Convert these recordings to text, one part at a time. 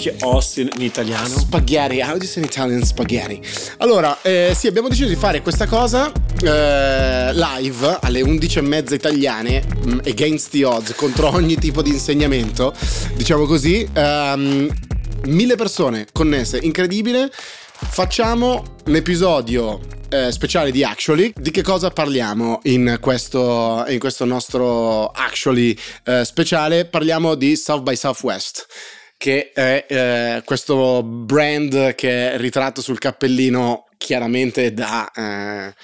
dice Austin in italiano? Spaghetti, how do you say in Italian spaghetti? Allora, eh, sì, abbiamo deciso di fare questa cosa eh, live alle 11.30 italiane, mm, against the odds, contro ogni tipo di insegnamento, diciamo così. Um, mille persone connesse, incredibile. Facciamo un episodio eh, speciale di Actually. Di che cosa parliamo in questo, in questo nostro Actually eh, speciale? Parliamo di South by Southwest che è eh, questo brand che è ritratto sul cappellino chiaramente da... Eh,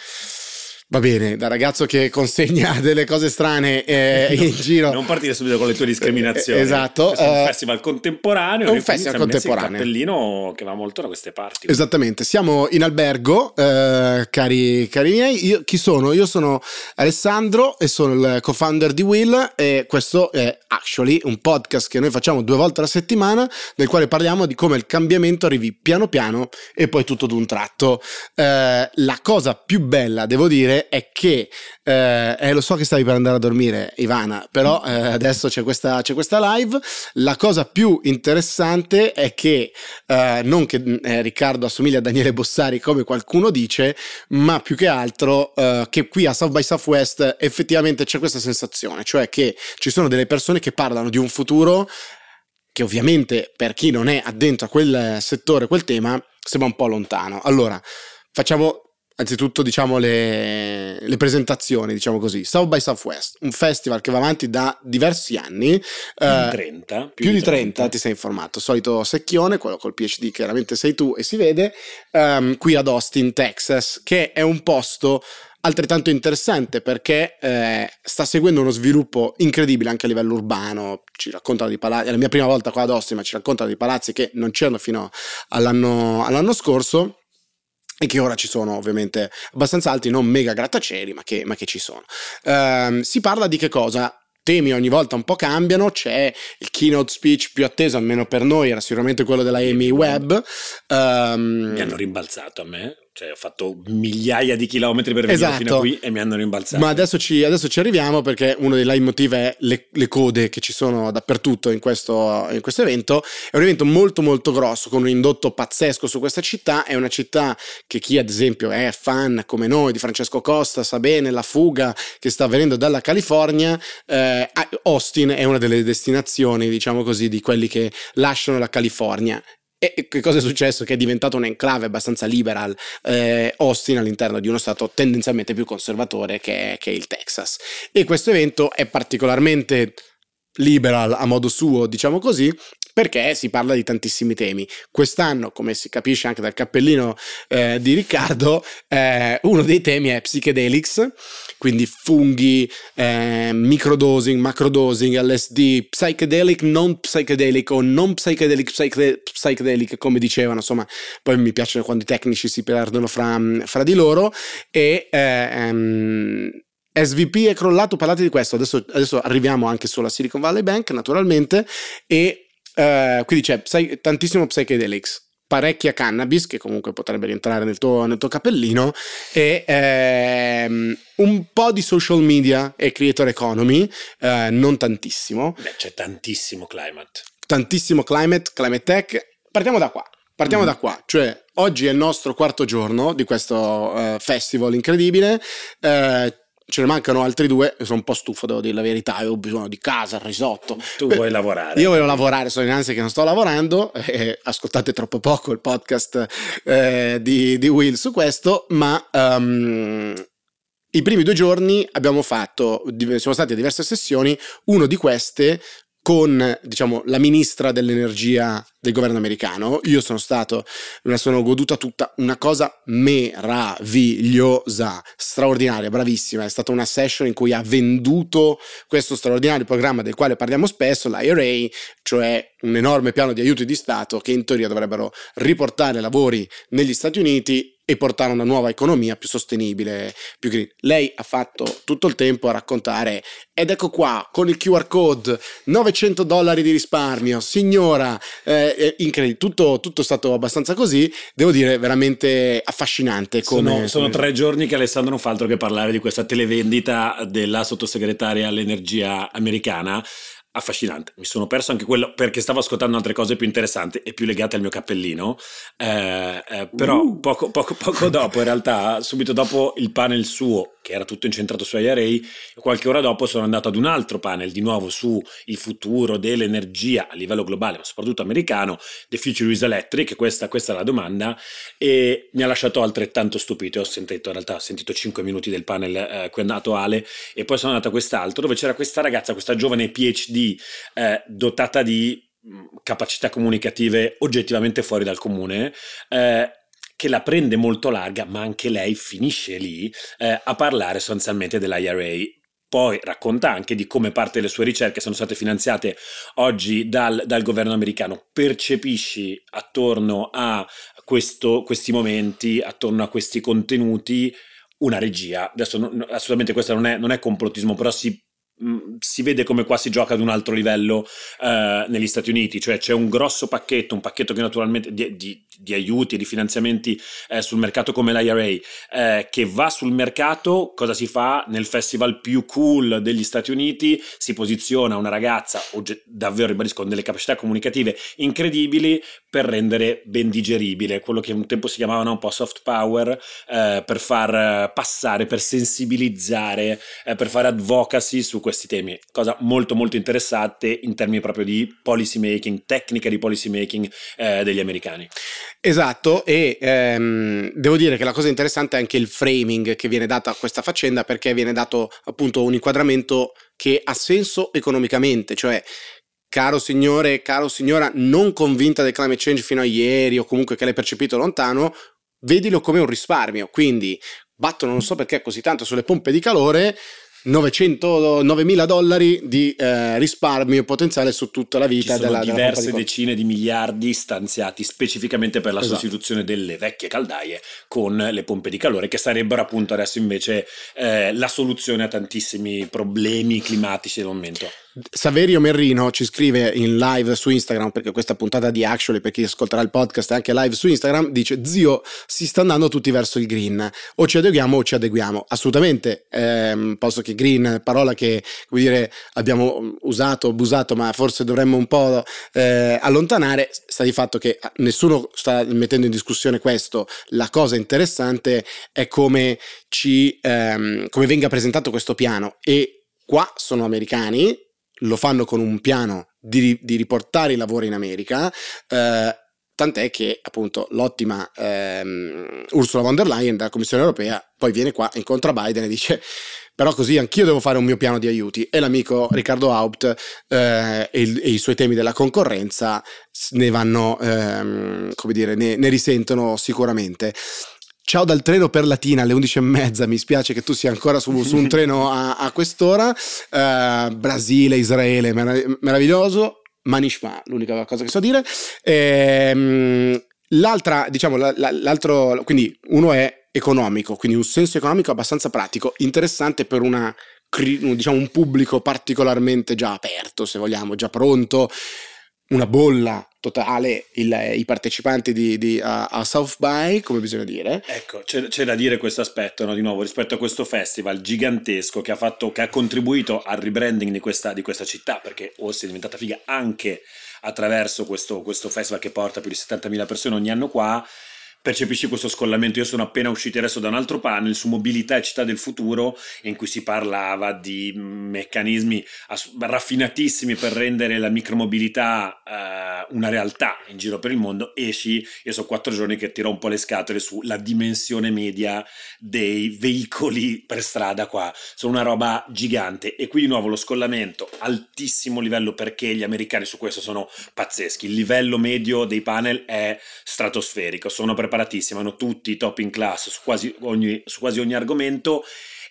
Va bene, da ragazzo che consegna delle cose strane eh, in giro. Non partire subito con le tue discriminazioni. Eh, esatto. Questo è un uh, festival contemporaneo. Un festival contemporaneo. Un cappellino che va molto da queste parti. Esattamente. Siamo in albergo, eh, cari, cari miei. Io, chi sono? Io sono Alessandro e sono il co-founder di Will e questo è Actually, un podcast che noi facciamo due volte alla settimana nel quale parliamo di come il cambiamento arrivi piano piano e poi tutto d'un tratto. Eh, la cosa più bella, devo dire, è che eh, eh, lo so che stavi per andare a dormire, Ivana, però eh, adesso c'è questa, c'è questa, live. La cosa più interessante è che eh, non che eh, Riccardo assomiglia a Daniele Bossari, come qualcuno dice, ma più che altro eh, che qui a South by Southwest effettivamente c'è questa sensazione, cioè che ci sono delle persone che parlano di un futuro che ovviamente per chi non è addentro a quel settore, quel tema, sembra un po' lontano. Allora, facciamo Anzitutto diciamo le, le, presentazioni, diciamo così. South by Southwest, un festival che va avanti da diversi anni. Più uh, di 30. Più, più di 30, 30, ti sei informato. Solito secchione, quello col PhD chiaramente sei tu e si vede, um, qui ad Austin, Texas, che è un posto altrettanto interessante perché eh, sta seguendo uno sviluppo incredibile anche a livello urbano, ci raccontano di palazzi, è la mia prima volta qua ad Austin, ma ci raccontano di palazzi che non c'erano fino all'anno, all'anno scorso e che ora ci sono ovviamente abbastanza alti, non mega grattacieli, ma che, ma che ci sono. Uh, si parla di che cosa? Temi ogni volta un po' cambiano, c'è il keynote speech più atteso, almeno per noi, era sicuramente quello della Amy Webb. Um, Mi hanno rimbalzato a me cioè, ho fatto migliaia di chilometri per venire esatto. fino a qui e mi hanno rimbalzato. Ma adesso ci, adesso ci arriviamo perché uno dei leitmotiv è le, le, code che ci sono dappertutto in questo, in questo, evento. È un evento molto molto grosso con un indotto pazzesco su questa città. È una città che chi ad esempio è fan come noi di Francesco Costa sa bene la fuga che sta avvenendo dalla California. Eh, Austin è una delle destinazioni, diciamo così, di quelli che lasciano la California e che cosa è successo? Che è diventato un enclave abbastanza liberal eh, Austin all'interno di uno stato tendenzialmente più conservatore che che il Texas. E questo evento è particolarmente liberal a modo suo, diciamo così, perché si parla di tantissimi temi. Quest'anno, come si capisce anche dal cappellino eh, di Riccardo, eh, uno dei temi è psychedelics, quindi funghi, eh, microdosing, macrodosing, LSD, psychedelic, non psychedelic o non psychedelic, psychedelic, come dicevano, insomma, poi mi piacciono quando i tecnici si perdono fra, fra di loro e um, SVP è crollato, parlate di questo, adesso, adesso, arriviamo anche sulla Silicon Valley Bank naturalmente e Uh, quindi c'è psy- tantissimo psychedelics, parecchia cannabis, che comunque potrebbe rientrare nel tuo, nel tuo cappellino, e ehm, un po' di social media e creator economy, eh, non tantissimo. Beh, c'è tantissimo climate. Tantissimo climate, climate tech. Partiamo da qua. Partiamo mm. da qua, cioè oggi è il nostro quarto giorno di questo uh, festival incredibile. Uh, ce ne mancano altri due. Sono un po' stufo, devo dire la verità. Ho bisogno di casa, risotto. Tu vuoi lavorare? Io voglio lavorare, sono in ansia che non sto lavorando. Eh, ascoltate troppo poco il podcast eh, di, di, Will su questo, ma. Um, i primi due giorni abbiamo fatto, siamo stati a diverse sessioni, una di queste con diciamo, la ministra dell'energia del governo americano. Io sono stato, me la sono goduta tutta, una cosa meravigliosa, straordinaria, bravissima. È stata una session in cui ha venduto questo straordinario programma del quale parliamo spesso, l'IRA, cioè un enorme piano di aiuti di Stato che in teoria dovrebbero riportare lavori negli Stati Uniti e portare una nuova economia più sostenibile, più green. Lei ha fatto tutto il tempo a raccontare ed ecco qua con il QR code 900 dollari di risparmio, signora, eh, incredibile, tutto, tutto, è stato abbastanza così, devo dire veramente affascinante. Come, sono, sono tre giorni che Alessandro non fa altro che parlare di questa televendita della sottosegretaria all'energia americana affascinante. Mi sono perso anche quello perché stavo ascoltando altre cose più interessanti e più legate al mio cappellino. Eh, eh, però uh. poco, poco, poco dopo, in realtà, subito dopo il panel suo, che era tutto incentrato su IRA, qualche ora dopo sono andato ad un altro panel, di nuovo sul futuro dell'energia a livello globale, ma soprattutto americano, The Future is Electric, questa, questa è la domanda, e mi ha lasciato altrettanto stupito. Ho sentito, in realtà, ho sentito 5 minuti del panel eh, cui è andato Ale, e poi sono andato a quest'altro, dove c'era questa ragazza, questa giovane PhD eh, dotata di mm, capacità comunicative oggettivamente fuori dal comune, eh, che la prende molto larga, ma anche lei finisce lì eh, a parlare sostanzialmente dell'IRA. Poi racconta anche di come parte delle sue ricerche sono state finanziate oggi dal, dal governo americano. Percepisci attorno a questo, questi momenti, attorno a questi contenuti, una regia. Adesso no, assolutamente questo non è, non è complottismo, però si Mm, si vede come qua si gioca ad un altro livello eh, negli Stati Uniti, cioè c'è un grosso pacchetto, un pacchetto che naturalmente di, di, di aiuti di finanziamenti eh, sul mercato come l'IRA, eh, che va sul mercato, cosa si fa? Nel festival più cool degli Stati Uniti si posiziona una ragazza, davvero ribadisco, con delle capacità comunicative incredibili per rendere ben digeribile quello che un tempo si chiamava un po' soft power, eh, per far passare, per sensibilizzare, eh, per fare advocacy su questi temi, cosa molto molto interessante in termini proprio di policy making, tecnica di policy making eh, degli americani. Esatto, e ehm, devo dire che la cosa interessante è anche il framing che viene dato a questa faccenda perché viene dato appunto un inquadramento che ha senso economicamente, cioè caro signore, caro signora non convinta del climate change fino a ieri o comunque che l'hai percepito lontano, vedilo come un risparmio, quindi battono non so perché così tanto sulle pompe di calore 900, 9.000 dollari di eh, risparmio potenziale su tutta la vita Ci sono della, diverse della decine di miliardi stanziati specificamente per la esatto. sostituzione delle vecchie caldaie con le pompe di calore che sarebbero appunto adesso invece eh, la soluzione a tantissimi problemi climatici del momento. Saverio Merrino ci scrive in live su Instagram, perché questa puntata di Actually, per chi ascolterà il podcast è anche live su Instagram, dice zio, si sta andando tutti verso il green, o ci adeguiamo o ci adeguiamo. Assolutamente, ehm, posso che green, parola che come dire, abbiamo usato, abusato, ma forse dovremmo un po' eh, allontanare, sta di fatto che nessuno sta mettendo in discussione questo, la cosa interessante è come, ci, ehm, come venga presentato questo piano. E qua sono americani, lo fanno con un piano di, di riportare i lavori in America. Eh, tant'è che appunto l'ottima ehm, Ursula von der Leyen della Commissione europea poi viene qua, incontra Biden e dice però così anch'io devo fare un mio piano di aiuti e l'amico Riccardo Haupt eh, e, il, e, i suoi temi della concorrenza ne vanno, ehm, come dire, ne, ne risentono sicuramente. Ciao dal treno per Latina alle 11 e mezza. Mi spiace che tu sia ancora su, su un treno a, a quest'ora. Uh, Brasile, Israele, merav- meraviglioso. Manishma, l'unica cosa che so dire. Ehm, l'altra, diciamo, l'altro, quindi uno è economico, quindi un senso economico abbastanza pratico, interessante per una, diciamo, un pubblico particolarmente già aperto, se vogliamo, già pronto una bolla totale il, i partecipanti di, di, a, a, South by, come bisogna dire. Ecco, c'è, c'è da dire questo aspetto, no? di nuovo, rispetto a questo festival gigantesco che ha, fatto, che ha contribuito al rebranding di questa, di questa città, perché Ossi è diventata figa anche attraverso questo, questo festival che porta più di 70.000 persone ogni anno qua, percepisci questo scollamento. Io sono appena uscito adesso da un altro panel su mobilità e città del futuro in cui si parlava di meccanismi raffinatissimi per rendere la micromobilità uh, una realtà in giro per il mondo. Esci, io so quattro giorni che tiro un po' le scatole sulla dimensione media dei veicoli per strada qua. Sono una roba gigante e qui di nuovo lo scollamento altissimo livello perché gli americani su questo sono pazzeschi. Il livello medio dei panel è stratosferico. Sono preparati preparatissimi, hanno tutti top in class su quasi ogni, su quasi ogni argomento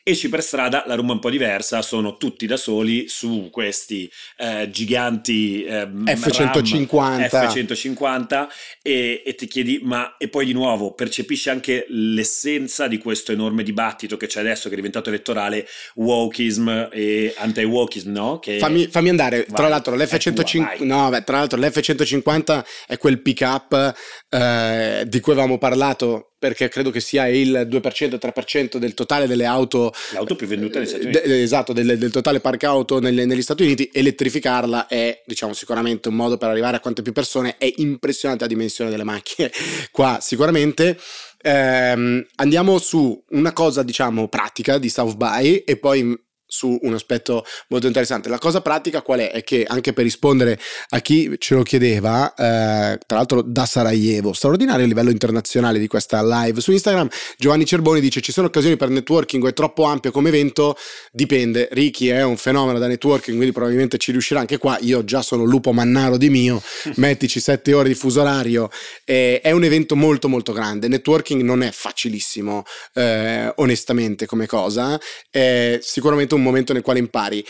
esci per strada, la room è un po' diversa, sono tutti da soli su questi eh, giganti eh, F150. F150 e, e, ti chiedi, ma e poi di nuovo percepisci anche l'essenza di questo enorme dibattito che c'è adesso, che è diventato elettorale, wokeism e anti-wokeism, no? Che... Fammi, fammi andare, vai, tra l'altro l'F150, no, beh, tra l'altro l'F150 è quel pick up eh, di cui avevamo parlato perché credo che sia il 2%-3% del totale delle auto. L'auto più venduta negli Stati Uniti. De, esatto, del, del, totale park auto nelle, negli Stati Uniti. Elettrificarla è, diciamo, sicuramente un modo per arrivare a quante più persone. È impressionante la dimensione delle macchine qua, sicuramente. Ehm, andiamo su una cosa, diciamo, pratica di South by e poi su un aspetto molto interessante. La cosa pratica qual è? È che anche per rispondere a chi ce lo chiedeva, eh, tra l'altro da Sarajevo, straordinario a livello internazionale di questa live su Instagram, Giovanni Cerboni dice ci sono occasioni per networking, è troppo ampio come evento, dipende, Ricky è un fenomeno da networking, quindi probabilmente ci riuscirà anche qua, io già sono lupo mannaro di mio, mettici sette ore di fuso orario, eh, è un evento molto molto grande, networking non è facilissimo eh, onestamente come cosa, è sicuramente un momento nel quale impari.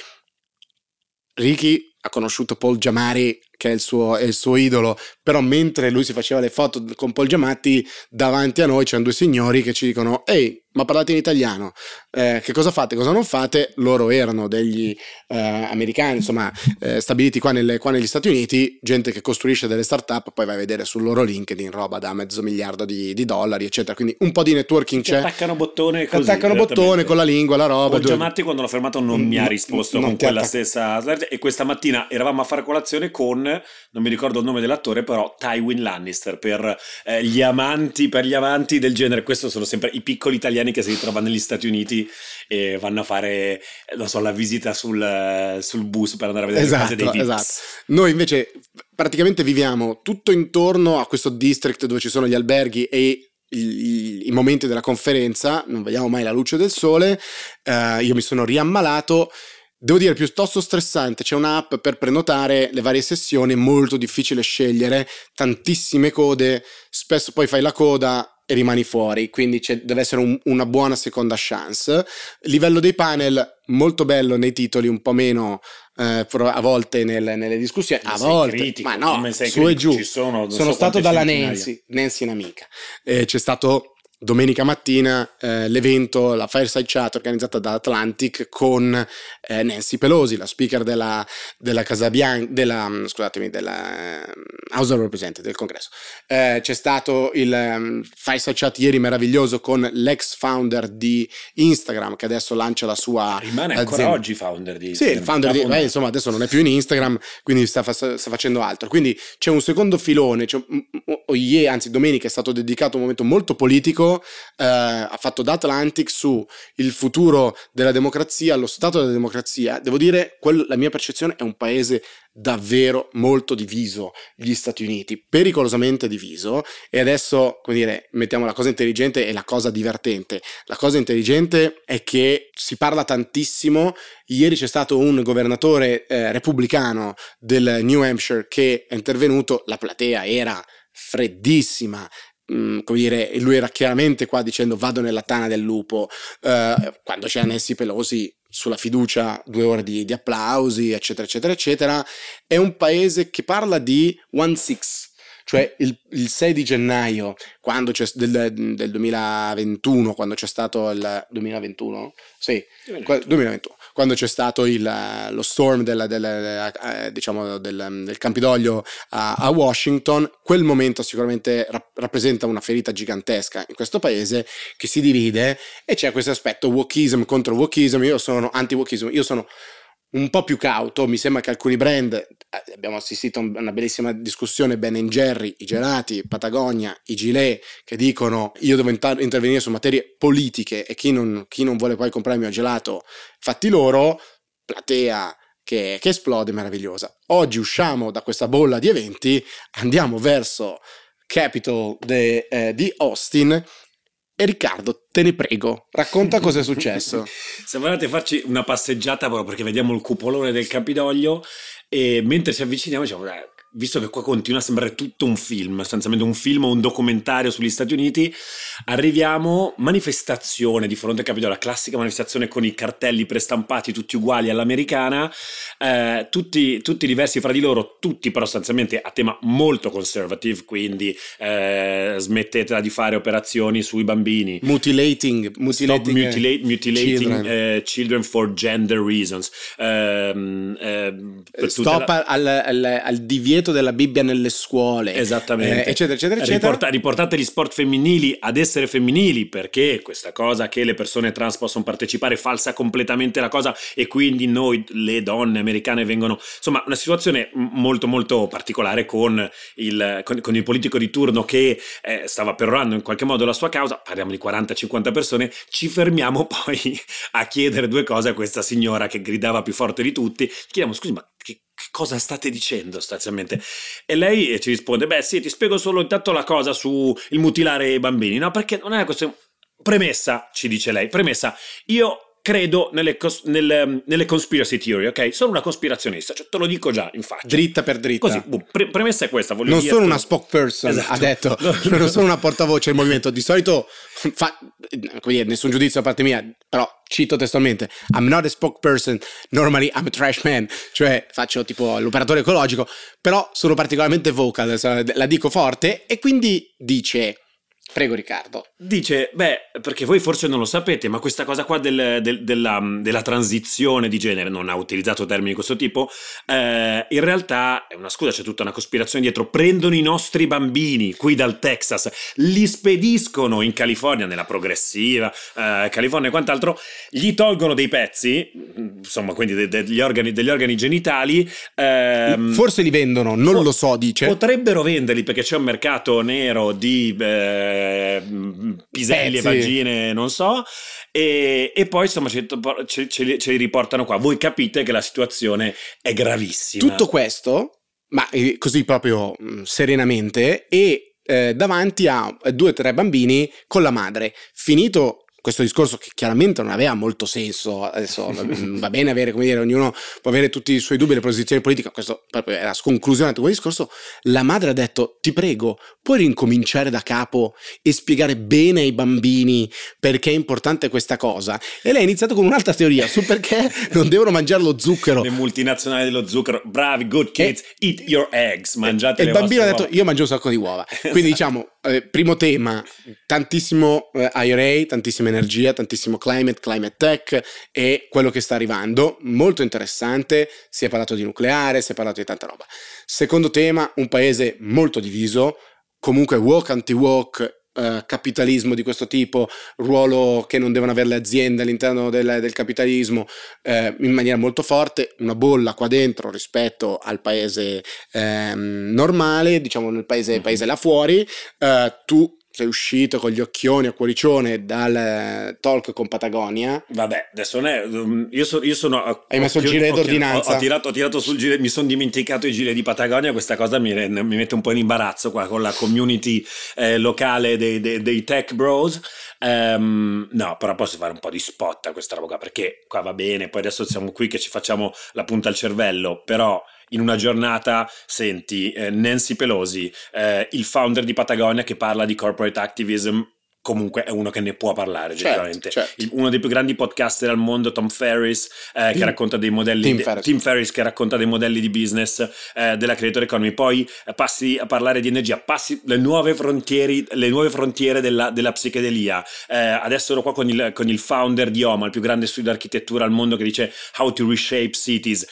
Ricky ha conosciuto Paul Giamari, che è il, suo, è il suo idolo, però mentre lui si faceva le foto con Paul Giamatti, davanti a noi c'erano due signori che ci dicono ehi, ma parlate in italiano, eh, che cosa fate, cosa non fate? Loro erano degli eh, americani, insomma, eh, stabiliti qua, nelle, qua, negli Stati Uniti, gente che costruisce delle start-up, poi vai a vedere sul loro LinkedIn roba da mezzo miliardo di, di dollari, eccetera. Quindi un po' di networking c'è. Attaccano bottone così. Attaccano bottone con la lingua, la roba. Paul Giamatti quando l'ho fermato non mi ha risposto con quella stessa... E questa mattina eravamo a fare colazione con, non mi ricordo il nome dell'attore, però Tywin Lannister, per eh, gli amanti, per gli amanti del genere. Questo sono sempre i piccoli italiani italiani che si ritrovano negli Stati Uniti e vanno a fare, non so, la visita sul, sul bus per andare a vedere esatto, le case dei Vips. Esatto. Noi invece praticamente viviamo tutto intorno a questo district dove ci sono gli alberghi e i, i, momenti della conferenza, non vediamo mai la luce del sole, uh, io mi sono riammalato, devo dire piuttosto stressante, c'è un'app per prenotare le varie sessioni, molto difficile scegliere, tantissime code, spesso poi fai la coda e rimani fuori, quindi deve essere un, una buona seconda chance. Livello dei panel molto bello nei titoli, un po' meno eh, a volte nel, nelle discussioni. a volte, critico, ma no, su e giù. Sono, sono so stato dalla Nancy, Nancy è un'amica. Eh, c'è stato domenica mattina eh, l'evento, la Fireside Chat organizzata da Atlantic con eh, Nancy Pelosi, la speaker della, della Casa Bianca, della, mm, scusatemi, della um, House of Representatives del congresso. Eh, c'è stato il um, Fireside Chat ieri meraviglioso con l'ex founder di Instagram che adesso lancia la sua Rimane azienda. ancora oggi founder di Instagram. Sì, il founder di, beh, insomma adesso non è più in Instagram, quindi sta, sta facendo altro. Quindi c'è un secondo filone, cioè, ieri, anzi domenica è stato dedicato a un momento molto politico eh, ha fatto da Atlantic su il futuro della democrazia, lo stato della democrazia. Devo dire, quel, la mia percezione è un paese davvero molto diviso, gli Stati Uniti, pericolosamente diviso. E adesso, come dire, mettiamo la cosa intelligente e la cosa divertente. La cosa intelligente è che si parla tantissimo. Ieri c'è stato un governatore eh, repubblicano del New Hampshire che è intervenuto, la platea era freddissima, Mm, come dire, lui era chiaramente qua dicendo vado nella tana del lupo, uh, quando c'è Nancy Pelosi sulla fiducia, due ore di, di, applausi, eccetera, eccetera, eccetera, è un paese che parla di one six, cioè il, il 6 di gennaio quando c'è, del, del 2021, quando c'è stato il 2021, sì, 2021. 2021 quando c'è stato il, lo storm del, del, eh, diciamo del, del Campidoglio a, a, Washington, quel momento sicuramente rap- rappresenta una ferita gigantesca in questo paese che si divide e c'è questo aspetto wokism contro wokism, io sono anti-wokism, io sono un po' più cauto, mi sembra che alcuni brand, eh, abbiamo assistito a una bellissima discussione, Ben Jerry, i gelati, Patagonia, i gilet, che dicono io devo inter- intervenire su materie politiche e chi non, chi non, vuole poi comprare il mio gelato, fatti loro, platea che, che esplode, meravigliosa. Oggi usciamo da questa bolla di eventi, andiamo verso Capital de, eh, di Austin e Riccardo, te ne prego, racconta cosa è successo. Andati a farci una passeggiata proprio perché vediamo il cupolone del Campidoglio e mentre ci avviciniamo diciamo, visto che qua continua a sembrare tutto un film, sostanzialmente un film o un documentario sugli Stati Uniti, arriviamo manifestazione di fronte al Capitolo, la classica manifestazione con i cartelli prestampati tutti uguali all'americana, eh, tutti, tutti, diversi fra di loro, tutti però sostanzialmente a tema molto conservative, quindi eh, smettetela di fare operazioni sui bambini. Mutilating, mutilating, mutilate, mutilating children. Eh, children. for gender reasons. Ehm, ehm, Stop al, al, al divieto l'insegnamento della Bibbia nelle scuole, esattamente, eh, eccetera, eccetera, eccetera. Riporta, riportate gli sport femminili ad essere femminili perché questa cosa che le persone trans possono partecipare falsa completamente la cosa e quindi noi, le donne americane, vengono insomma una situazione molto molto particolare con il, con, con il politico di turno che eh, stava perorando in qualche modo la sua causa. Parliamo di 40-50 persone. Ci fermiamo poi a chiedere due cose a questa signora che gridava più forte di tutti. Chiediamo scusi, ma cosa state dicendo sostanzialmente? E lei ci risponde, beh sì, ti spiego solo intanto la cosa sul mutilare i bambini, no? Perché non è una questione... Premessa, ci dice lei, premessa, io credo nelle, cos- nelle, nelle, conspiracy theory, ok? Sono una cospirazionista, cioè te lo dico già in faccia. Dritta per dritta. Così, boom, pre- premessa è questa, Non dirti... sono una spokesperson, esatto. ha detto, non sono una portavoce del movimento. Di solito, fa, dire, nessun giudizio da parte mia, però cito testualmente, I'm not a spokesperson, normally I'm a trash man, cioè faccio tipo l'operatore ecologico, però sono particolarmente vocal, la dico forte e quindi dice Prego Riccardo. Dice, beh, perché voi forse non lo sapete, ma questa cosa qua del, del, della, della, transizione di genere, non ha utilizzato termini di questo tipo, eh, in realtà è una scusa, c'è tutta una cospirazione dietro. Prendono i nostri bambini qui dal Texas, li spediscono in California, nella progressiva eh, California e quant'altro, gli tolgono dei pezzi, insomma, quindi de, de, degli, organi, degli, organi, genitali. Ehm, forse li vendono, non for- lo so, dice. Potrebbero venderli perché c'è un mercato nero di... Eh, piselli Pezzi. e vagine, non so. E, e poi insomma ce, ce, ce, ce li riportano qua. Voi capite che la situazione è gravissima. Tutto questo, ma eh, così proprio mm, serenamente, e eh, davanti a due o tre bambini con la madre. Finito questo discorso che chiaramente non aveva molto senso, adesso va bene avere, come dire, ognuno può avere tutti i suoi dubbi, le posizioni politiche, questo proprio era sconclusionato quel discorso, la madre ha detto, ti prego, puoi rincominciare da capo e spiegare bene ai bambini perché è importante questa cosa? E lei ha iniziato con un'altra teoria su perché non devono mangiare lo zucchero. Le multinazionali dello zucchero, bravi, good kids, e, eat your eggs, mangiate e le il bambino ha detto, uova. io mangio un sacco di uova. Quindi diciamo, eh, primo tema, tantissimo eh, IRA, tantissima energia, tantissimo climate, climate tech e quello che sta arrivando, molto interessante, si è parlato di nucleare, si è parlato di tanta roba. Secondo tema, un paese molto diviso, comunque walk anti-walk, Uh, capitalismo di questo tipo, ruolo che non devono avere le aziende all'interno del, del capitalismo uh, in maniera molto forte, una bolla qua dentro rispetto al paese um, normale, diciamo nel paese, paese là fuori, uh, tu sei uscito con gli occhioni a cuoricione dal talk con Patagonia. Vabbè, adesso non è. Um, io, so, io sono. Hai messo il gilet d'ordinanza. Ho, ho, tirato, ho, tirato, sul gilet, mi sono dimenticato il gilet di Patagonia. Questa cosa mi, mi, mette un po' in imbarazzo qua con la community eh, locale dei, dei, dei, tech bros. Um, no, però posso fare un po' di spot a questa roba qua perché qua va bene. Poi adesso siamo qui che ci facciamo la punta al cervello, però in una giornata senti eh, Nancy Pelosi, eh, il founder di Patagonia che parla di corporate activism comunque è uno che ne può parlare certo, certo. uno dei più grandi podcaster al mondo Tom Ferris eh, Tim, che racconta dei modelli Tim, de, Ferris. Tim Ferris che racconta dei modelli di business eh, della creator economy poi eh, passi a parlare di energia passi le nuove frontiere, le nuove frontiere della, della psichedelia eh, adesso ero qua con il, con il founder di OMA il più grande studio di architettura al mondo che dice how to reshape cities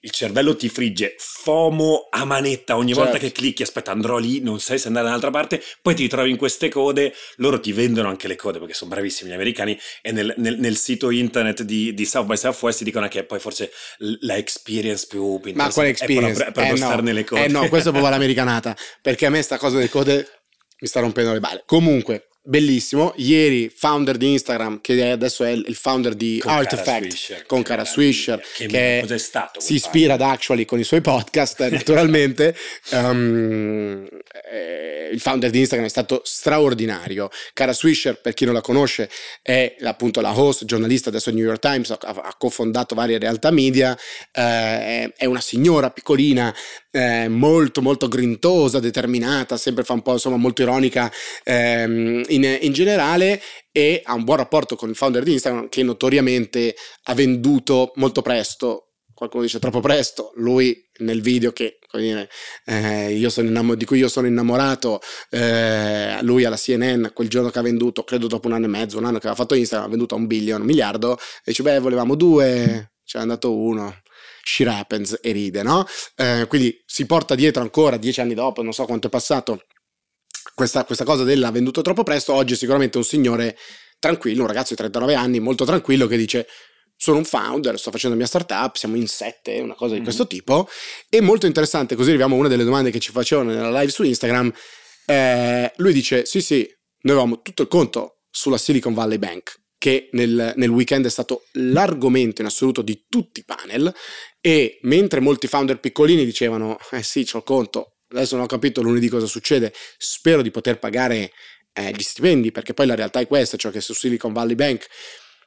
il cervello ti frigge FOMO a manetta ogni certo. volta che clicchi, aspetta andrò lì, non sai se andare da un'altra parte, poi ti trovi in queste code, loro ti vendono anche le code perché sono bravissimi gli americani e nel, nel, nel sito internet di, di, South by Southwest ti dicono che poi forse la experience più, più Ma quale experience? per, per eh stare no. nelle code. Eh no, questa è proprio l'americanata, perché a me sta cosa delle code mi sta rompendo le balle. Comunque, bellissimo. Ieri, founder di Instagram, che adesso è il founder di con Artifact, Swisher, con Cara Swisher, che, che cos'è stato si ispira ad Actually con i suoi podcast, naturalmente. um, eh, il founder di Instagram è stato straordinario. Cara Swisher, per chi non la conosce, è appunto la host, giornalista adesso New York Times, ha, ha cofondato varie realtà media, eh, è una signora piccolina, eh, molto molto grintosa, determinata, sempre fa un po' insomma molto ironica ehm, in, in, generale e ha un buon rapporto con il founder di Instagram che notoriamente ha venduto molto presto. Qualcuno dice troppo presto, lui nel video che dire, eh, innamor- di cui io sono innamorato, eh, lui alla CNN quel giorno che ha venduto, credo dopo un anno e mezzo, un anno che aveva fatto Instagram, ha venduto a un billion, un miliardo, e dice beh volevamo due, c'è andato uno, shit happens e ride, no? Eh, quindi si porta dietro ancora dieci anni dopo, non so quanto è passato, questa, questa cosa dell'ha venduto troppo presto, oggi è sicuramente un signore tranquillo, un ragazzo di 39 anni, molto tranquillo, che dice sono un founder, sto facendo la mia startup, siamo in sette, una cosa di mm-hmm. questo tipo. E molto interessante, così arriviamo a una delle domande che ci facevano nella live su Instagram. Eh, lui dice: Sì, sì, noi avevamo tutto il conto sulla Silicon Valley Bank, che nel, nel, weekend è stato l'argomento in assoluto di tutti i panel. E mentre molti founder piccolini dicevano: Eh sì, c'ho il conto, adesso non ho capito lunedì cosa succede, spero di poter pagare eh, gli stipendi, perché poi la realtà è questa, cioè che su Silicon Valley Bank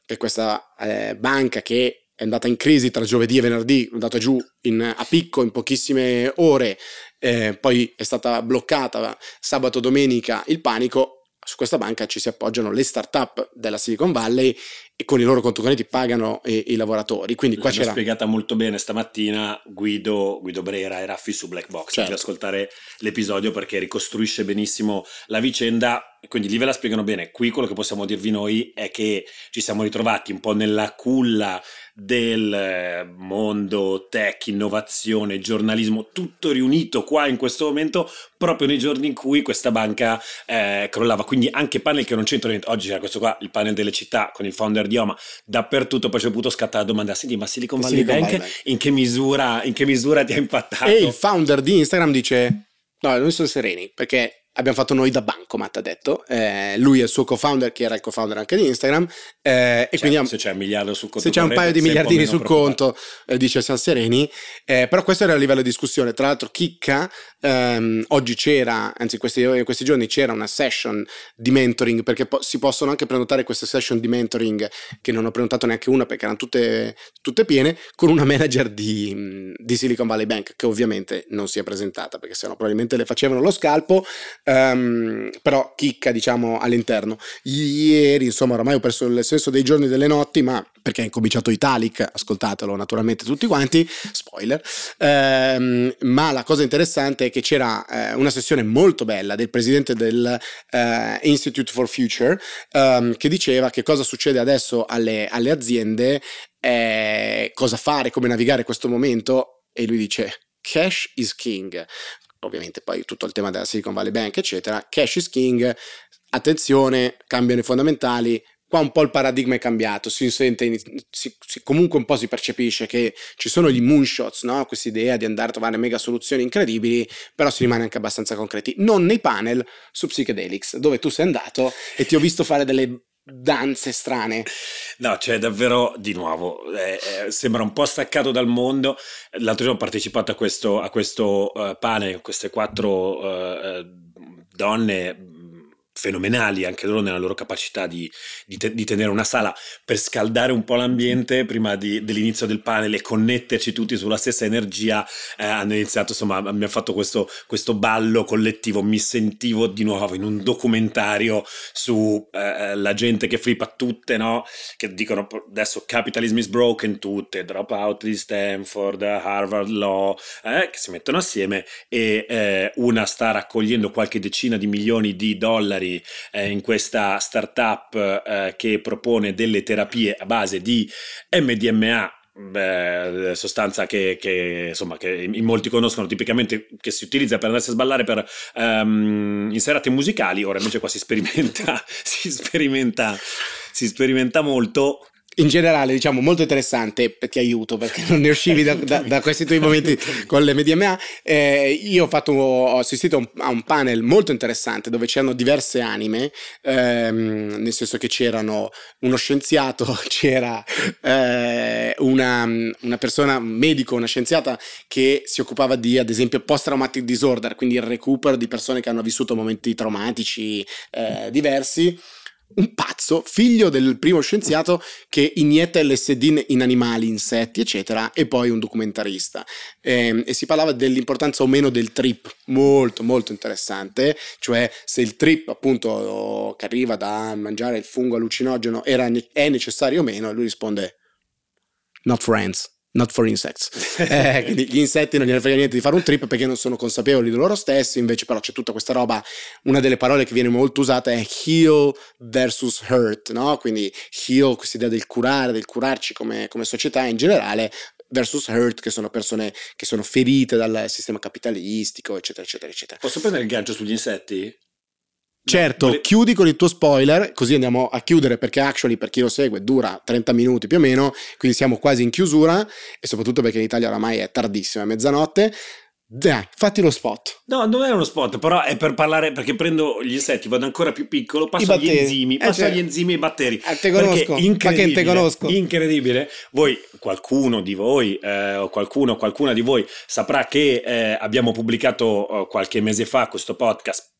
che questa eh, banca che è andata in crisi tra giovedì e venerdì, è andata giù in, a picco in pochissime ore, eh, poi è stata bloccata sabato domenica il panico, su questa banca ci si appoggiano le start-up della Silicon Valley e con i loro conto correnti pagano i, i lavoratori. Quindi qua L'hanno c'era spiegata molto bene stamattina Guido, Guido Brera e Raffi su Black Box. Certo. ascoltare l'episodio perché ricostruisce benissimo la vicenda. Quindi lì ve la spiegano bene. Qui quello che possiamo dirvi noi è che ci siamo ritrovati un po' nella culla del eh, mondo tech, innovazione, giornalismo, tutto riunito qua in questo momento, proprio nei giorni in cui questa banca eh, crollava. Quindi anche panel che non c'entra niente. Oggi c'era questo qua, il panel delle città con il founder di Oma, dappertutto poi c'è potuto scattare la domanda, senti ma Silicon Valley Silicon Bank, Valley. In, che misura, in che misura ti ha impattato? E il founder di Instagram dice, no, noi siamo sereni, perché abbiamo fatto noi da Bancomat, ha detto. Eh, lui è il suo co-founder, che era il co-founder anche di Instagram. Eh, e quindi se c'è un miliardo sul conto, se c'è un paio di miliardini sul conto, eh, dice siamo sereni. Eh, però questo era a livello di discussione. Tra l'altro, chicca, ehm, oggi c'era, anzi, questi, questi giorni c'era una session di mentoring, perché po- si possono anche prenotare queste session di mentoring, che non ho prenotato neanche una perché erano tutte, tutte piene, con una manager di, di Silicon Valley Bank, che ovviamente non si è presentata, perché sennò probabilmente le facevano lo scalpo um, però chicca diciamo all'interno. Ieri, insomma, ormai ho perso il senso dei giorni e delle notti, ma perché è incominciato Italic, ascoltatelo naturalmente tutti quanti, spoiler, um, ma la cosa interessante è che c'era uh, una sessione molto bella del presidente del uh, Institute for Future um, che diceva che cosa succede adesso alle, alle aziende, eh, cosa fare, come navigare questo momento e lui dice cash is king ovviamente poi tutto il tema della Silicon Valley Bank, eccetera, cash is king, attenzione, cambiano i fondamentali, qua un po' il paradigma è cambiato, si sente, si, si, comunque un po' si percepisce che ci sono gli moonshots, no? questa idea di andare a trovare mega soluzioni incredibili, però si rimane anche abbastanza concreti. Non nei panel su Psychedelics, dove tu sei andato e ti ho visto fare delle danze strane. No, cioè davvero di nuovo, eh, eh, sembra un po' staccato dal mondo. L'altro giorno ho partecipato a questo, a questo uh, pane, queste quattro uh, donne fenomenali anche loro nella loro capacità di, di, te, di, tenere una sala per scaldare un po' l'ambiente prima di, dell'inizio del panel e connetterci tutti sulla stessa energia eh, hanno iniziato insomma abbiamo fatto questo, questo, ballo collettivo. Mi sentivo di nuovo in un documentario su eh, la gente che flippa tutte no? Che dicono adesso capitalism is broken tutte drop out di Stanford Harvard Law eh, che si mettono assieme e eh, una sta raccogliendo qualche decina di milioni di dollari eh, in questa startup eh, che propone delle terapie a base di MDMA Beh, sostanza che, che, insomma, che in molti conoscono tipicamente che si utilizza per andarsi a sballare per, um, in serate musicali. Ora invece qua si sperimenta si sperimenta si sperimenta molto in generale, diciamo, molto interessante, ti aiuto perché non ne uscivi da, da, da questi tuoi momenti con le MDMA. Eh, io ho, fatto, ho assistito a un, a un, panel molto interessante dove c'erano diverse anime, ehm, nel senso che c'erano uno scienziato, c'era eh, una, una, persona, un medico, una scienziata che si occupava di, ad esempio, post-traumatic disorder, quindi il recupero di persone che hanno vissuto momenti traumatici eh, diversi un pazzo, figlio del primo scienziato che inietta LSD in animali, insetti, eccetera, e poi un documentarista. E, ehm, e, si parlava dell'importanza o meno del trip, molto molto interessante, cioè se il trip appunto che arriva da mangiare il fungo allucinogeno era, è necessario o meno, e lui risponde not friends. Not for insects. Eh, quindi gli insetti non gliene frega niente di fare un trip perché non sono consapevoli di loro stessi, invece però c'è tutta questa roba, una delle parole che viene molto usata è heal versus hurt, no? Quindi heal, questa idea del curare, del curarci come, come società in generale, versus hurt, che sono persone che sono ferite dal sistema capitalistico, eccetera, eccetera, eccetera. Posso prendere il gancio sugli insetti? Certo, vole... chiudi con il tuo spoiler, così andiamo a chiudere perché actually per chi lo segue dura 30 minuti più o meno, quindi siamo quasi in chiusura e soprattutto perché in Italia oramai è tardissimo, è mezzanotte. Dai, fatti lo spot. No, non è uno spot, però è per parlare perché prendo gli insetti, vado ancora più piccolo, passo agli enzimi, eh, passo agli enzimi e ai batteri. Eh, te conosco, incredibile, te conosco. Incredibile. Voi, qualcuno di voi, eh, o qualcuno o qualcuna di voi saprà che eh, abbiamo pubblicato eh, qualche mese fa questo podcast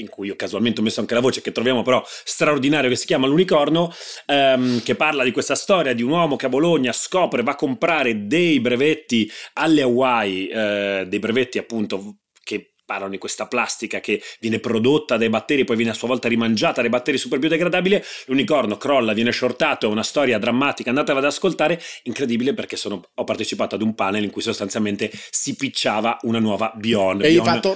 in cui ho casualmente ho messo anche la voce, che troviamo però straordinario, che si chiama L'Unicorno, ehm, che parla di questa storia di un uomo che a Bologna scopre, va a comprare dei brevetti alle Hawaii, eh, dei brevetti appunto che parlano di questa plastica che viene prodotta dai batteri poi viene a sua volta rimangiata dai batteri super biodegradabile, l'unicorno crolla, viene shortato, è una storia drammatica, andatela ad ascoltare, incredibile perché sono, ho partecipato ad un panel in cui sostanzialmente si picciava una nuova Beyond. E Beyond, hai fatto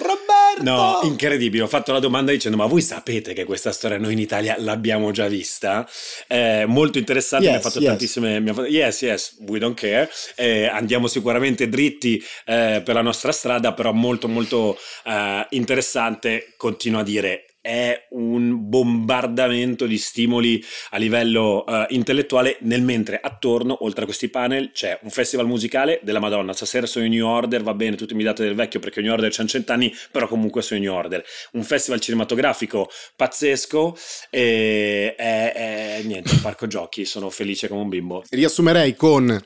Roberto! No, incredibile, ho fatto la domanda dicendo ma voi sapete che questa storia noi in Italia l'abbiamo già vista? Eh, molto interessante, yes, mi ha fatto yes. tantissime... Mi ha fatto, yes, yes, we don't care, eh, andiamo sicuramente dritti eh, per la nostra strada, però molto molto uh, interessante, continuo a dire, è un bombardamento di stimoli a livello uh, intellettuale, nel mentre attorno, oltre a questi panel, c'è un festival musicale della Madonna. Stasera sono in New Order, va bene, tutti mi date del vecchio perché New Order c'è cent'anni, però comunque sono in New Order. Un festival cinematografico pazzesco e è, è niente, parco giochi, sono felice come un bimbo. Riassumerei con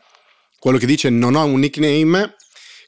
quello che dice non ho un nickname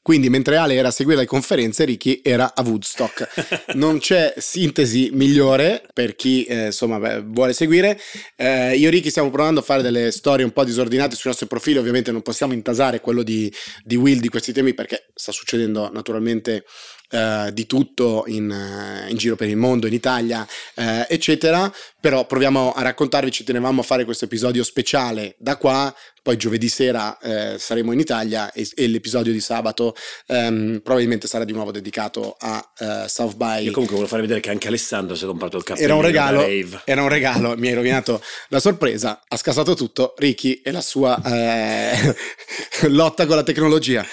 quindi mentre Ale era a seguire le conferenze, Ricky era a Woodstock. Non c'è sintesi migliore per chi eh, insomma beh, vuole seguire. Eh, io e Ricky stiamo provando a fare delle storie un po' disordinate sui nostri profili, ovviamente non possiamo intasare quello di, di Will di questi temi perché sta succedendo naturalmente Uh, di tutto in, uh, in, giro per il mondo, in Italia, uh, eccetera. Però proviamo a raccontarvi, ci tenevamo a fare questo episodio speciale da qua. Poi giovedì sera saremo in Italia e, e l'episodio di sabato um, probabilmente sarà di nuovo dedicato a South by. Io comunque volevo fare vedere che anche Alessandro si è comprato il caffè. Era un regalo, era un regalo, mi hai rovinato la sorpresa, ha scassato tutto. Ricky e la sua lotta con la tecnologia.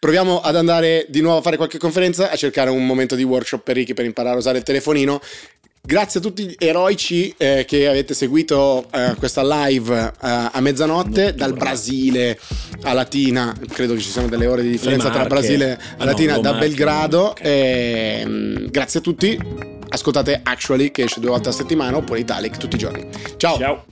Proviamo ad andare di nuovo a fare qualche conferenza, a cercare un momento di workshop per Ricky per imparare a usare il telefonino. Grazie a tutti gli eroici eh, che avete seguito eh, questa live eh, a mezzanotte, dal Brasile a Latina, credo che ci siano delle ore di differenza tra Brasile e ah, Latina, no, da Marche, Belgrado. E, ehm, grazie a tutti, ascoltate Actually che esce due volte a settimana oppure Italic tutti i giorni. Ciao! Ciao!